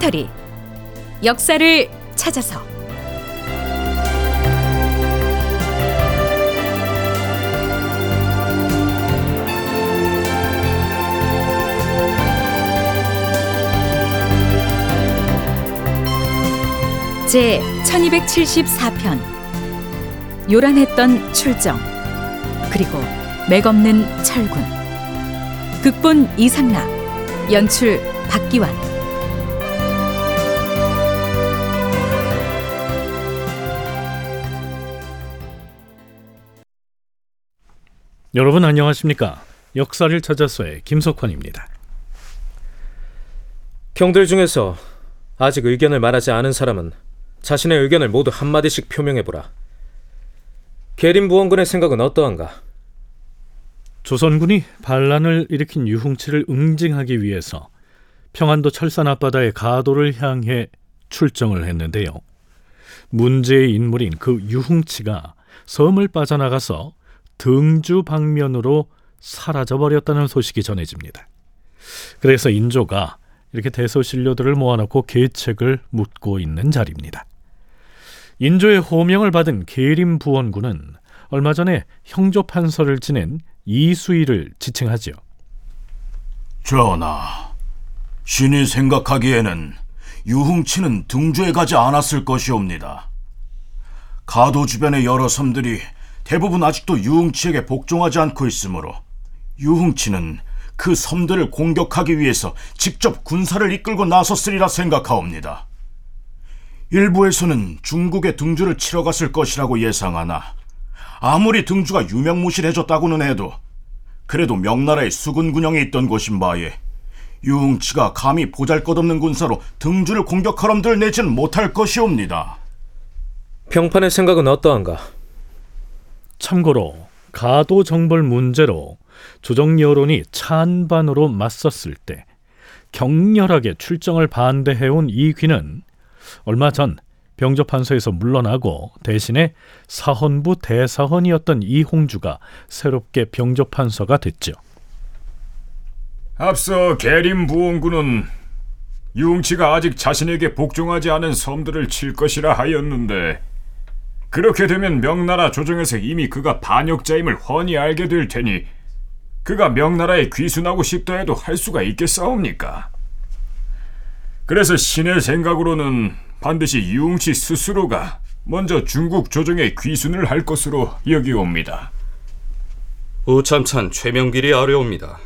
다큐멘터리 역사를 찾아서. 제 1274편 요란했던 출정 그리고 맥없는 철군. 극본 이상락 연출 박기환 여러분 안녕하십니까? 역사를 찾아서의 김석환입니다. 경들 중에서 아직 의견을 말하지 않은 사람은 자신의 의견을 모두 한마디씩 표명해보라. 계림 부원군의 생각은 어떠한가? 조선군이 반란을 일으킨 유흥치를 응징하기 위해서 평안도 철산 앞바다의 가도를 향해 출정을 했는데요. 문제의 인물인 그 유흥치가 섬을 빠져나가서 등주 방면으로 사라져 버렸다는 소식이 전해집니다. 그래서 인조가 이렇게 대소신료들을 모아놓고 계책을 묻고 있는 자리입니다. 인조의 호명을 받은 계림 부원군은 얼마 전에 형조 판서를 지낸 이수희를 지칭하지요. 전하, 신이 생각하기에는 유흥치는 등주에 가지 않았을 것이옵니다. 가도 주변의 여러 섬들이 대부분 아직도 유흥치에게 복종하지 않고 있으므로 유흥치는 그 섬들을 공격하기 위해서 직접 군사를 이끌고 나섰으리라 생각하옵니다. 일부에서는 중국의 등주를 치러 갔을 것이라고 예상하나 아무리 등주가 유명무실해졌다고는 해도 그래도 명나라의 수군 군영에 있던 곳인 바에 유흥치가 감히 보잘것없는 군사로 등주를 공격하럼들 내지는 못할 것이옵니다. 평판의 생각은 어떠한가? 참고로 가도 정벌 문제로 조정 여론이 찬반으로 맞섰을 때 격렬하게 출정을 반대해온 이귀는 얼마 전 병조판서에서 물러나고 대신에 사헌부 대사헌이었던 이홍주가 새롭게 병조판서가 됐죠. 앞서 계림 부원군은 유흥치가 아직 자신에게 복종하지 않은 섬들을 칠 것이라 하였는데 그렇게 되면 명나라 조정에서 이미 그가 반역자임을 훤히 알게 될 테니 그가 명나라에 귀순하고 싶다 해도 할 수가 있겠사옵니까? 그래서 신의 생각으로는 반드시 유흥치 스스로가 먼저 중국 조정에 귀순을 할 것으로 여기옵니다. 우참찬 최명길이 아뢰옵니다.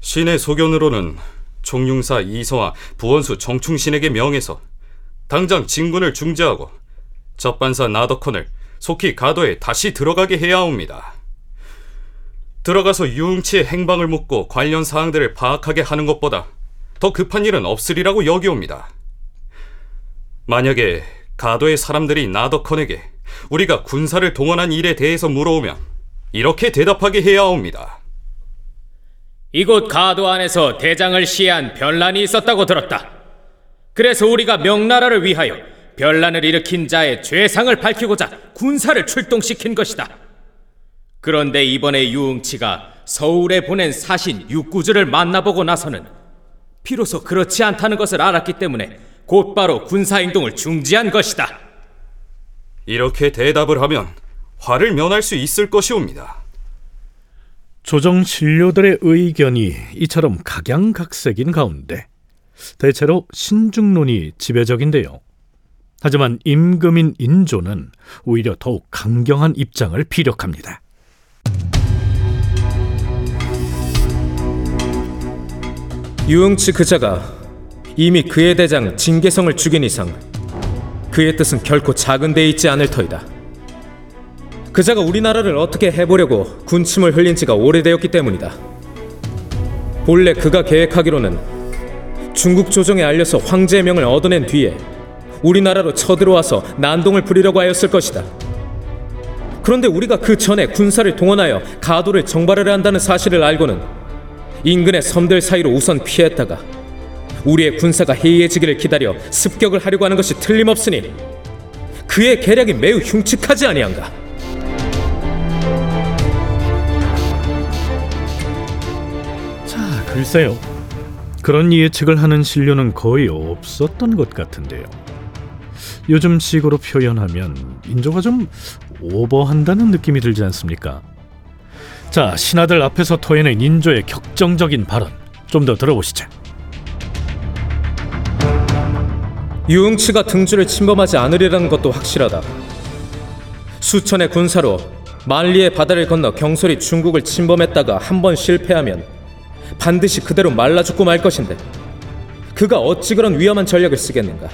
신의 소견으로는 총융사 이서와 부원수 정충신에게 명해서 당장 진군을 중지하고 접반사 나덕헌을 속히 가도에 다시 들어가게 해야 합니다. 들어가서 유흥치의 행방을 묻고 관련 사항들을 파악하게 하는 것보다 더 급한 일은 없으리라고 여기옵니다. 만약에 가도의 사람들이 나덕헌에게 우리가 군사를 동원한 일에 대해서 물어오면 이렇게 대답하게 해야 합니다. 이곳 가도 안에서 대장을 시해한 변란이 있었다고 들었다. 그래서 우리가 명나라를 위하여 변란을 일으킨 자의 죄상을 밝히고자 군사를 출동시킨 것이다. 그런데 이번에 유흥치가 서울에 보낸 사신 육구주를 만나보고 나서는 비로소 그렇지 않다는 것을 알았기 때문에 곧바로 군사행동을 중지한 것이다. 이렇게 대답을 하면 화를 면할 수 있을 것이옵니다. 조정 신료들의 의견이 이처럼 각양각색인 가운데 대체로 신중론이 지배적인데요. 하지만 임금인 인조는 오히려 더욱 강경한 입장을 피력합니다. 유흥치 그자가 이미 그의 대장 진계성을 죽인 이상 그의 뜻은 결코 작은 데 있지 않을 터이다. 그자가 우리나라를 어떻게 해보려고 군침을 흘린 지가 오래되었기 때문이다. 본래 그가 계획하기로는 중국 조정에 알려서 황제의 명을 얻어낸 뒤에 우리나라로 쳐들어와서 난동을 부리려고 하였을 것이다. 그런데 우리가 그 전에 군사를 동원하여 가도를 정발하려 한다는 사실을 알고는 인근의 섬들 사이로 우선 피했다가 우리의 군사가 해이해지기를 기다려 습격을 하려고 하는 것이 틀림없으니 그의 계략이 매우 흉측하지 아니한가? 자, 글쎄요. 그런 예측을 하는 신료는 거의 없었던 것 같은데요. 요즘 식으로 표현하면 인조가 좀 오버한다는 느낌이 들지 않습니까? 자, 신하들 앞에서 토해낸 인조의 격정적인 발언 좀 더 들어보시죠. 유흥치가 등주를 침범하지 않으리라는 것도 확실하다. 수천의 군사로 만리의 바다를 건너 경솔히 중국을 침범했다가 한 번 실패하면 반드시 그대로 말라 죽고 말 것인데 그가 어찌 그런 위험한 전략을 쓰겠는가?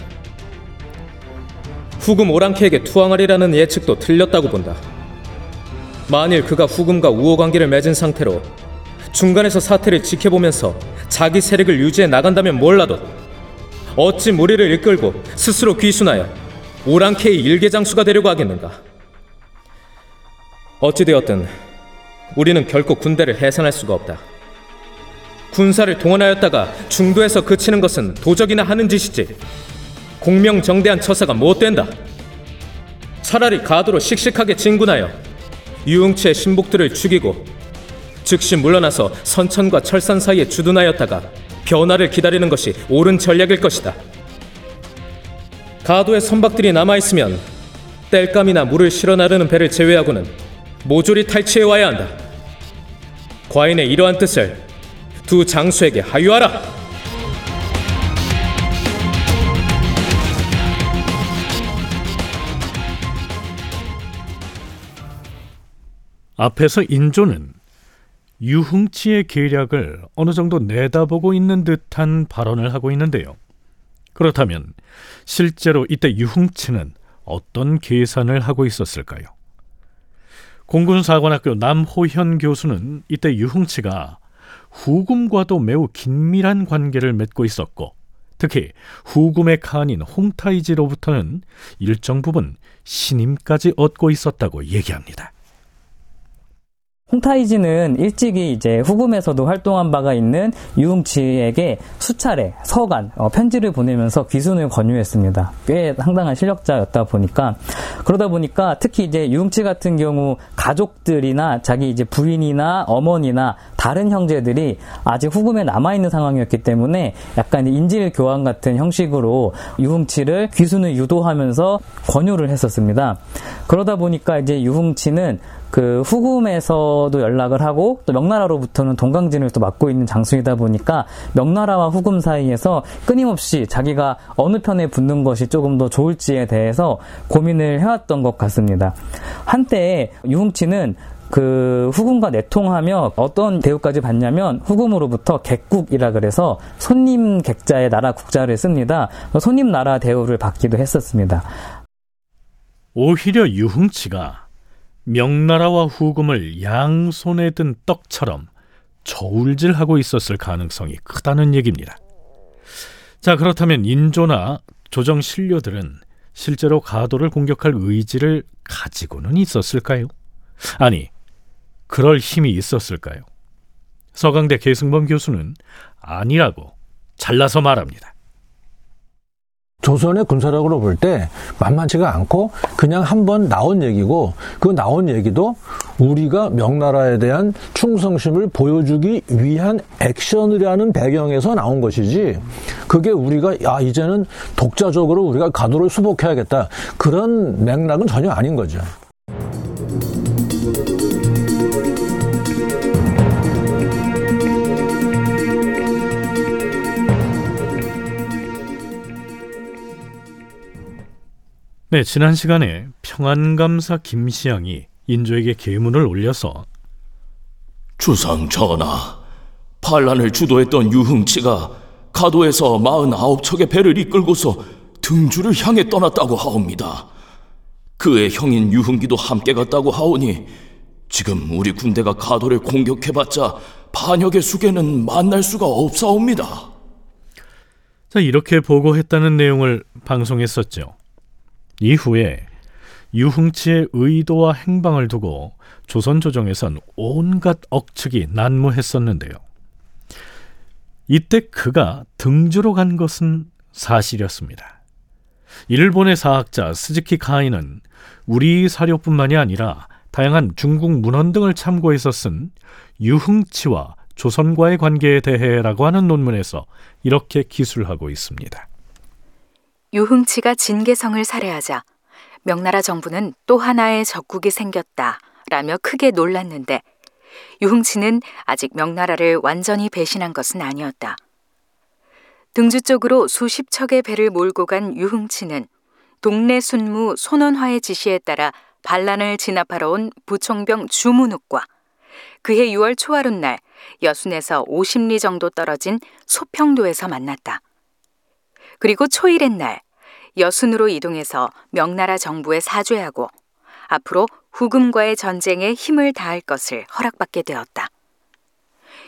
후금 오랑캐에게 투항하리라는 예측도 틀렸다고 본다. 만일 그가 후금과 우호 관계를 맺은 상태로 중간에서 사태를 지켜보면서 자기 세력을 유지해 나간다면 몰라도 어찌 무리를 이끌고 스스로 귀순하여 오랑캐의 일개장수가 되려고 하겠는가? 어찌되었든 우리는 결코 군대를 해산할 수가 없다. 군사를 동원하였다가 중도에서 그치는 것은 도적이나 하는 짓이지 공명정대한 처사가 못 된다. 차라리 가도로 씩씩하게 진군하여 유흥치의 신복들을 죽이고 즉시 물러나서 선천과 철산 사이에 주둔하였다가 변화를 기다리는 것이 옳은 전략일 것이다. 가도에 선박들이 남아있으면 땔감이나 물을 실어 나르는 배를 제외하고는 모조리 탈취해 와야 한다. 과인의 이러한 뜻을 두 장수에게 하유하라. 앞에서 인조는 유흥치의 계략을 어느 정도 내다보고 있는 듯한 발언을 하고 있는데요. 그렇다면 실제로 이때 유흥치는 어떤 계산을 하고 있었을까요? 공군사관학교 남호현 교수는 이때 유흥치가 후금과도 매우 긴밀한 관계를 맺고 있었고 특히 후금의 칸인 홍타이지로부터는 일정 부분 신임까지 얻고 있었다고 얘기합니다. 홍타이지는 일찍이 이제 후금에서도 활동한 바가 있는 유흥치에게 수차례 서간 어, 편지를 보내면서 귀순을 권유했습니다. 꽤 상당한 실력자였다 보니까 그러다 보니까 특히 이제 유흥치 같은 경우 가족들이나 자기 이제 부인이나 어머니나 다른 형제들이 아직 후금에 남아 있는 상황이었기 때문에 약간 인질 교환 같은 형식으로 유흥치를 귀순을 유도하면서 권유를 했었습니다. 그러다 보니까 이제 유흥치는 그 후금에서도 연락을 하고 또 명나라로부터는 동강진을 또 맡고 있는 장수이다 보니까 명나라와 후금 사이에서 끊임없이 자기가 어느 편에 붙는 것이 조금 더 좋을지에 대해서 고민을 해왔던 것 같습니다. 한때 유흥치는 그 후금과 내통하며 어떤 대우까지 받냐면 후금으로부터 객국이라 그래서 손님 객자의 나라 국자를 씁니다. 손님 나라 대우를 받기도 했었습니다. 오히려 유흥치가 명나라와 후금을 양손에 든 떡처럼 저울질하고 있었을 가능성이 크다는 얘기입니다. 자, 그렇다면 인조나 조정 신료들은 실제로 가도를 공격할 의지를 가지고는 있었을까요? 아니, 그럴 힘이 있었을까요? 서강대 계승범 교수는 아니라고 잘라서 말합니다. 조선의 군사력으로 볼 때 만만치가 않고 그냥 한 번 나온 얘기고 그 나온 얘기도 우리가 명나라에 대한 충성심을 보여주기 위한 액션이라는 배경에서 나온 것이지 그게 우리가 야 이제는 독자적으로 우리가 가도를 수복해야겠다 그런 맥락은 전혀 아닌 거죠. 네, 지난 시간에 평안감사 김시양이 인조에게 계문을 올려서 주상 전하, 반란을 주도했던 유흥치가 가도에서 49척의 배를 이끌고서 등주를 향해 떠났다고 하옵니다. 그의 형인 유흥기도 함께 갔다고 하오니 지금 우리 군대가 가도를 공격해봤자 반역의 수계는 만날 수가 없사옵니다. 자, 이렇게 보고했다는 내용을 방송했었죠. 이후에 유흥치의 의도와 행방을 두고 조선 조정에선 온갖 억측이 난무했었는데요. 이때 그가 등주로 간 것은 사실이었습니다. 일본의 사학자 스즈키 카이는 우리 사료뿐만이 아니라 다양한 중국 문헌 등을 참고해서 쓴 유흥치와 조선과의 관계에 대해라고 하는 논문에서 이렇게 기술하고 있습니다. 유흥치가 진계성을 살해하자 명나라 정부는 또 하나의 적국이 생겼다 라며 크게 놀랐는데 유흥치는 아직 명나라를 완전히 배신한 것은 아니었다. 등주 쪽으로 수십 척의 배를 몰고 간 유흥치는 동래 순무 손원화의 지시에 따라 반란을 진압하러 온 부총병 주문욱과 그해 6월 초하룻날 여순에서 50리 정도 떨어진 소평도에서 만났다. 그리고 초일의 날 여순으로 이동해서 명나라 정부에 사죄하고 앞으로 후금과의 전쟁에 힘을 다할 것을 허락받게 되었다.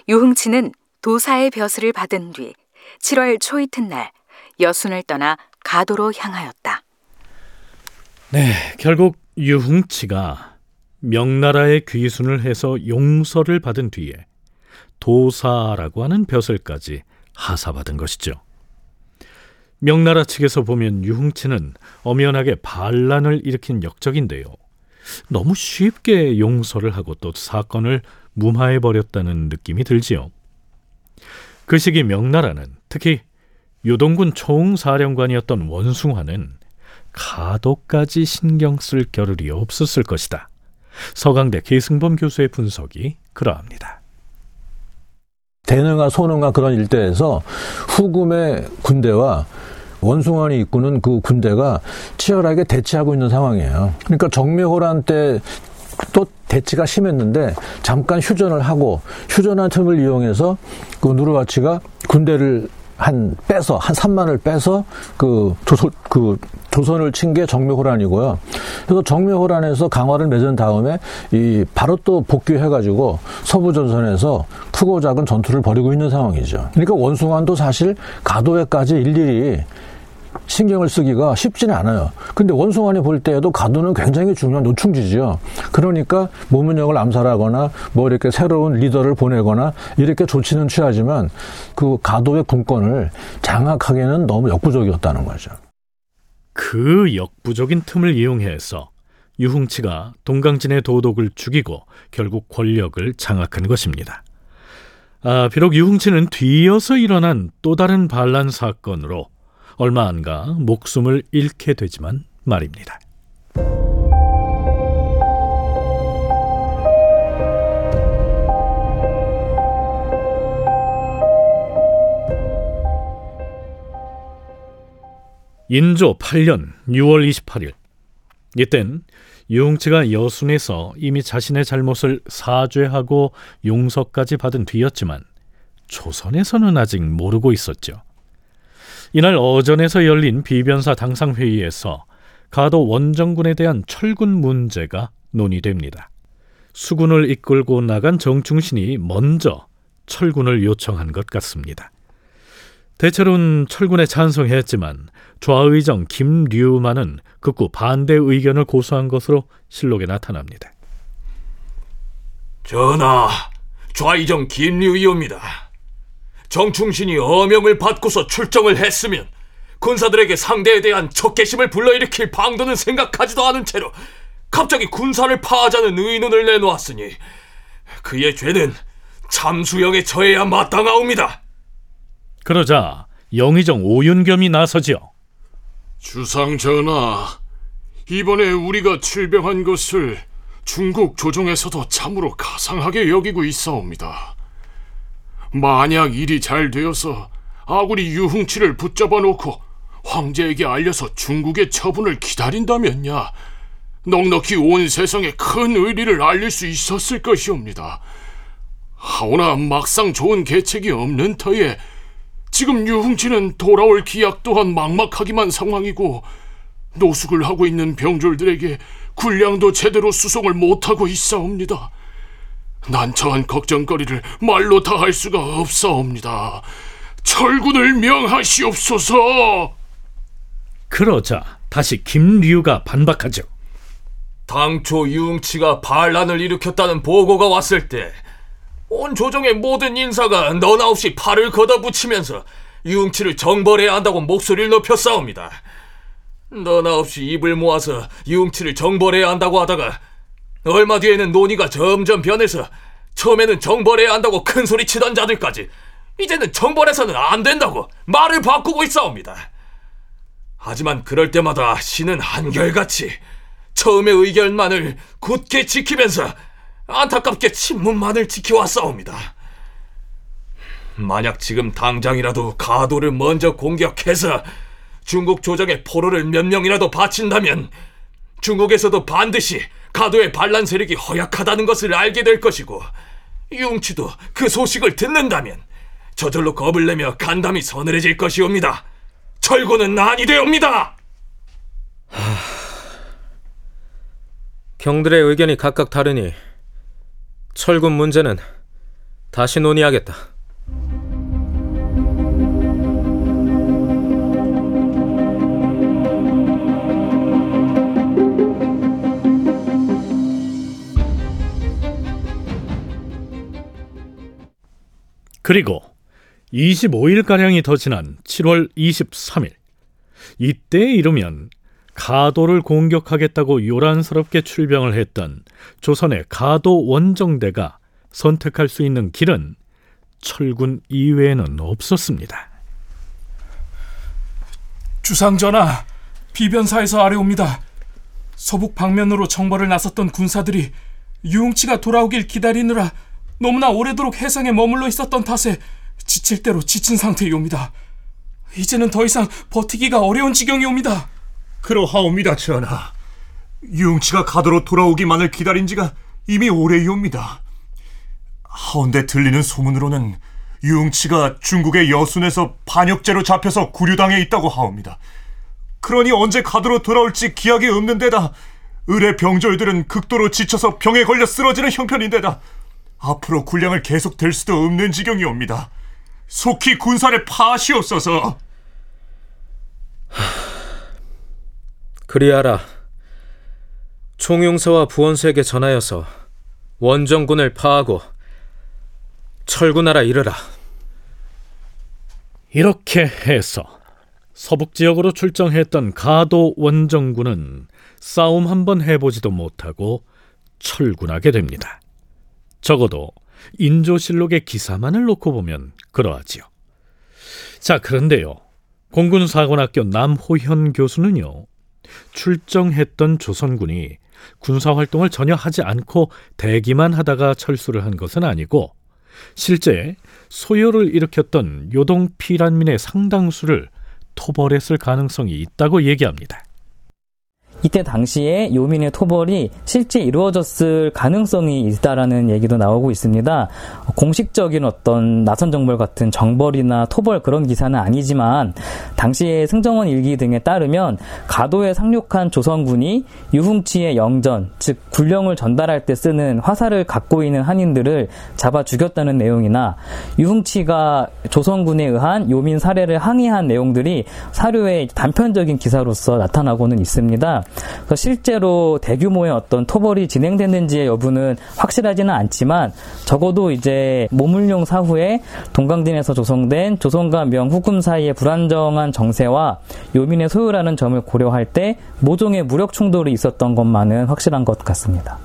유흥치는 도사의 벼슬을 받은 뒤 7월 초이튿날 여순을 떠나 가도로 향하였다. 네, 결국 유흥치가 명나라의 귀순을 해서 용서를 받은 뒤에 도사라고 하는 벼슬까지 하사받은 것이죠. 명나라 측에서 보면 유흥치는 엄연하게 반란을 일으킨 역적인데요. 너무 쉽게 용서를 하고 또 사건을 무마해 버렸다는 느낌이 들지요. 그 시기 명나라는 특히 요동군 총사령관이었던 원숭화는 가도까지 신경 쓸 겨를이 없었을 것이다. 서강대 계승범 교수의 분석이 그러합니다. 대능과 소능과 그런 일대에서 후금의 군대와 원숭아이 이끄는 그 군대가 치열하게 대치하고 있는 상황이에요. 그러니까 정묘호란 때 또 대치가 심했는데 잠깐 휴전을 하고 휴전한 틈을 이용해서 그 누르바치가 군대를 한 빼서 한 3만을 빼서 그 조선 그 조선을 친 게 정묘호란이고요. 그래서 정묘호란에서 강화를 맺은 다음에 이 바로 또 복귀해 가지고 서부 전선에서 크고 작은 전투를 벌이고 있는 상황이죠. 그러니까 원숭안도 사실 가도에까지 일일이 신경을 쓰기가 쉽지는 않아요. 근데 원숭아니 볼 때에도 가도는 굉장히 중요한 노충지죠. 그러니까 모문영을 암살하거나 뭐 이렇게 새로운 리더를 보내거나 이렇게 조치는 취하지만 그 가도의 군권을 장악하기에는 너무 역부족이었다는 거죠. 그 역부족인 틈을 이용해서 유흥치가 동강진의 도독을 죽이고 결국 권력을 장악한 것입니다. 아, 비록 유흥치는 뒤이어서 일어난 또 다른 반란 사건으로 얼마 안가 목숨을 잃게 되지만 말입니다. 인조 8년 6월 28일 이땐 유흥치가 여순에서 이미 자신의 잘못을 사죄하고 용서까지 받은 뒤였지만 조선에서는 아직 모르고 있었죠. 이날 어전에서 열린 비변사 당상 회의에서 가도 원정군에 대한 철군 문제가 논의됩니다. 수군을 이끌고 나간 정충신이 먼저 철군을 요청한 것 같습니다. 대체로는 철군에 찬성했지만 좌의정 김류만은 극구 반대 의견을 고수한 것으로 실록에 나타납니다. 전하, 좌의정 김류이옵니다. 정충신이 어명을 받고서 출정을 했으면 군사들에게 상대에 대한 적개심을 불러일으킬 방도는 생각하지도 않은 채로 갑자기 군사를 파하자는 의논을 내놓았으니 그의 죄는 참수형에 처해야 마땅하옵니다. 그러자 영의정 오윤겸이 나서지요. 주상 전하, 이번에 우리가 출병한 것을 중국 조정에서도 참으로 가상하게 여기고 있사옵니다. 만약 일이 잘 되어서 아군이 유흥치를 붙잡아 놓고 황제에게 알려서 중국의 처분을 기다린다면야 넉넉히 온 세상에 큰 의리를 알릴 수 있었을 것이옵니다. 하오나 막상 좋은 계책이 없는 터에 지금 유흥치는 돌아올 기약 또한 막막하기만 상황이고 노숙을 하고 있는 병졸들에게 군량도 제대로 수송을 못하고 있사옵니다. 난처한 걱정거리를 말로 다 할 수가 없사옵니다. 철군을 명하시옵소서. 그러자 다시 김류가 반박하죠. 당초 유흥치가 반란을 일으켰다는 보고가 왔을 때 온 조정의 모든 인사가 너나 없이 팔을 걷어붙이면서 유흥치를 정벌해야 한다고 목소리를 높여 싸웁니다. 너나 없이 입을 모아서 유흥치를 정벌해야 한다고 하다가 얼마 뒤에는 논의가 점점 변해서 처음에는 정벌해야 한다고 큰 소리 치던 자들까지 이제는 정벌해서는 안 된다고 말을 바꾸고 있사옵니다. 하지만 그럴 때마다 신은 한결같이 처음의 의견만을 굳게 지키면서 안타깝게 친문만을 지켜왔사옵니다. 만약 지금 당장이라도 가도를 먼저 공격해서 중국 조정의 포로를 몇 명이라도 바친다면 중국에서도 반드시 가도의 반란 세력이 허약하다는 것을 알게 될 것이고 융치도 그 소식을 듣는다면 저절로 겁을 내며 간담이 서늘해질 것이옵니다. 철군은 난이 되옵니다. 경들의 의견이 각각 다르니 철군 문제는 다시 논의하겠다. 그리고 25일가량이 더 지난 7월 23일 이때에 이르면 가도를 공격하겠다고 요란스럽게 출병을 했던 조선의 가도 원정대가 선택할 수 있는 길은 철군 이외에는 없었습니다. 주상전하, 비변사에서 아래옵니다. 서북 방면으로 정벌을 나섰던 군사들이 유흥치가 돌아오길 기다리느라 너무나 오래도록 해상에 머물러 있었던 탓에 지칠 대로 지친 상태이옵니다. 이제는 더 이상 버티기가 어려운 지경이옵니다. 그러하옵니다, 전하. 유흥치가 가도로 돌아오기만을 기다린 지가 이미 오래이옵니다. 하운데 들리는 소문으로는 유흥치가 중국의 여순에서 반역죄로 잡혀서 구류당해 있다고 하옵니다. 그러니 언제 가도로 돌아올지 기약이 없는 데다 의뢰 병졸들은 극도로 지쳐서 병에 걸려 쓰러지는 형편인데다 앞으로 군량을 계속 될 수도 없는 지경이 옵니다. 속히 군사를 파하시옵소서. 그리하라. 총용서와 부원수에게 전하여서 원정군을 파하고 철군하라 이르라. 이렇게 해서 서북 지역으로 출정했던 가도 원정군은 싸움 한번 해보지도 못하고 철군하게 됩니다. 적어도 인조실록의 기사만을 놓고 보면 그러하지요. 자, 그런데요. 공군사관학교 남호현 교수는요. 출정했던 조선군이 군사활동을 전혀 하지 않고 대기만 하다가 철수를 한 것은 아니고 실제 소요를 일으켰던 요동 피란민의 상당수를 토벌했을 가능성이 있다고 얘기합니다. 이때 당시에 요민의 토벌이 실제 이루어졌을 가능성이 있다라는 얘기도 나오고 있습니다. 공식적인 어떤 나선 정벌 같은 정벌이나 토벌 그런 기사는 아니지만 당시에 승정원 일기 등에 따르면 가도에 상륙한 조선군이 유흥치의 영전, 즉 군령을 전달할 때 쓰는 화살을 갖고 있는 한인들을 잡아 죽였다는 내용이나 유흥치가 조선군에 의한 요민 살해를 항의한 내용들이 사료의 단편적인 기사로서 나타나고는 있습니다. 그래서 실제로 대규모의 어떤 토벌이 진행됐는지의 여부는 확실하지는 않지만 적어도 이제 모물룡 사후에 동강진에서 조성된 조선과 명 후금 사이의 불안정한 정세와 요민의 소유라는 점을 고려할 때 모종의 무력 충돌이 있었던 것만은 확실한 것 같습니다.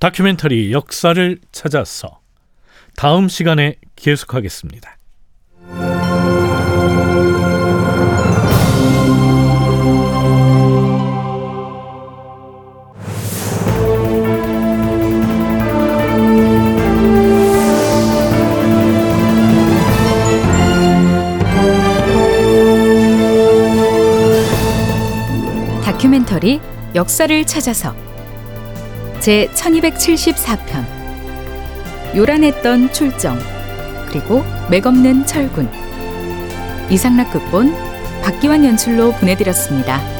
다큐멘터리 역사를 찾아서 다음 시간에 계속하겠습니다. 다큐멘터리 역사를 찾아서 제 1274편 요란했던 출정 그리고 맥없는 철군 이상락 극본 박기환 연출로 보내드렸습니다.